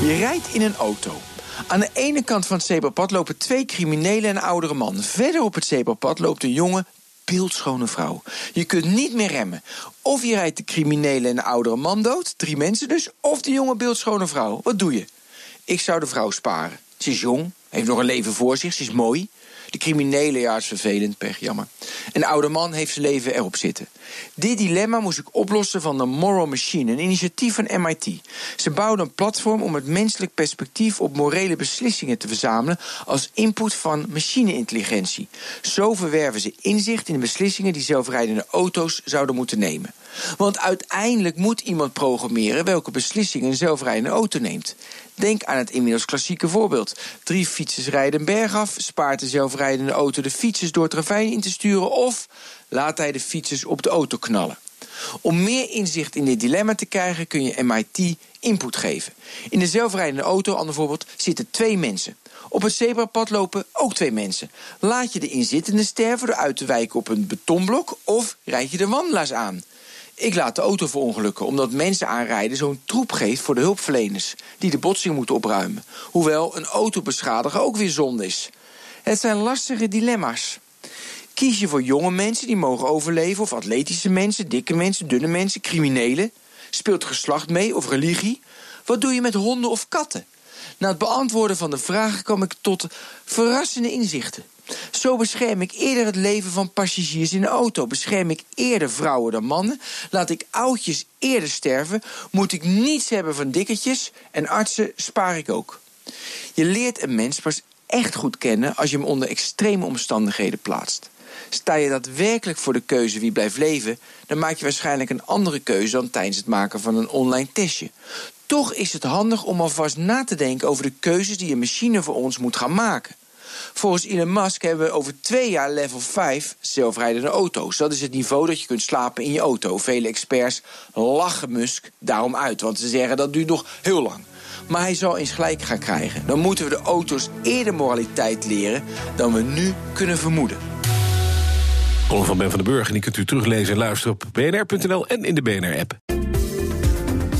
Je rijdt in een auto. Aan de ene kant van het zebrapad lopen twee criminelen en een oudere man. Verder op het zebrapad loopt een jonge, beeldschone vrouw. Je kunt niet meer remmen. Of je rijdt de criminelen en de oudere man dood, drie mensen dus, of de jonge, beeldschone vrouw. Wat doe je? Ik zou de vrouw sparen. Ze is jong, heeft nog een leven voor zich, ze is mooi. De criminelen, ja, is vervelend, pech, jammer. Een oude man heeft zijn leven erop zitten. Dit dilemma moest ik oplossen van de Moral Machine, een initiatief van MIT. Ze bouwden een platform om het menselijk perspectief op morele beslissingen te verzamelen als input van machine-intelligentie. Zo verwerven ze inzicht in de beslissingen die zelfrijdende auto's zouden moeten nemen. Want uiteindelijk moet iemand programmeren welke beslissingen een zelfrijdende auto neemt. Denk aan het inmiddels klassieke voorbeeld. Drie fietsers rijden een berg af, spaart de zelfrijdende auto de fietsers door het ravijn in te sturen of laat hij de fietsers op de auto knallen. Om meer inzicht in dit dilemma te krijgen kun je MIT input geven. In de zelfrijdende auto, ander voorbeeld, zitten twee mensen. Op het zebrapad lopen ook twee mensen. Laat je de inzittende sterven door uit te wijken op een betonblok of rijd je de wandelaars aan? Ik laat de auto verongelukken omdat mensen aanrijden zo'n troep geeft voor de hulpverleners die de botsing moeten opruimen. Hoewel een auto beschadigen ook weer zonde is. Het zijn lastige dilemma's. Kies je voor jonge mensen die mogen overleven, of atletische mensen, dikke mensen, dunne mensen, criminelen? Speelt geslacht mee of religie? Wat doe je met honden of katten? Na het beantwoorden van de vragen kwam ik tot verrassende inzichten. Zo bescherm ik eerder het leven van passagiers in de auto. Bescherm ik eerder vrouwen dan mannen. Laat ik oudjes eerder sterven. Moet ik niets hebben van dikketjes. En artsen spaar ik ook. Je leert een mens pas echt goed kennen als je hem onder extreme omstandigheden plaatst. Sta je daadwerkelijk voor de keuze wie blijft leven, dan maak je waarschijnlijk een andere keuze dan tijdens het maken van een online testje. Toch is het handig om alvast na te denken over de keuzes die een machine voor ons moet gaan maken. Volgens Elon Musk hebben we over twee jaar level 5 zelfrijdende auto's. Dat is het niveau dat je kunt slapen in je auto. Vele experts lachen Musk daarom uit, want ze zeggen dat duurt nog heel lang. Maar hij zal eens gelijk gaan krijgen. Dan moeten we de auto's eerder moraliteit leren dan we nu kunnen vermoeden. Column van Ben van den Burg. En die kunt u teruglezen en luisteren op bnr.nl en in de BNR-app.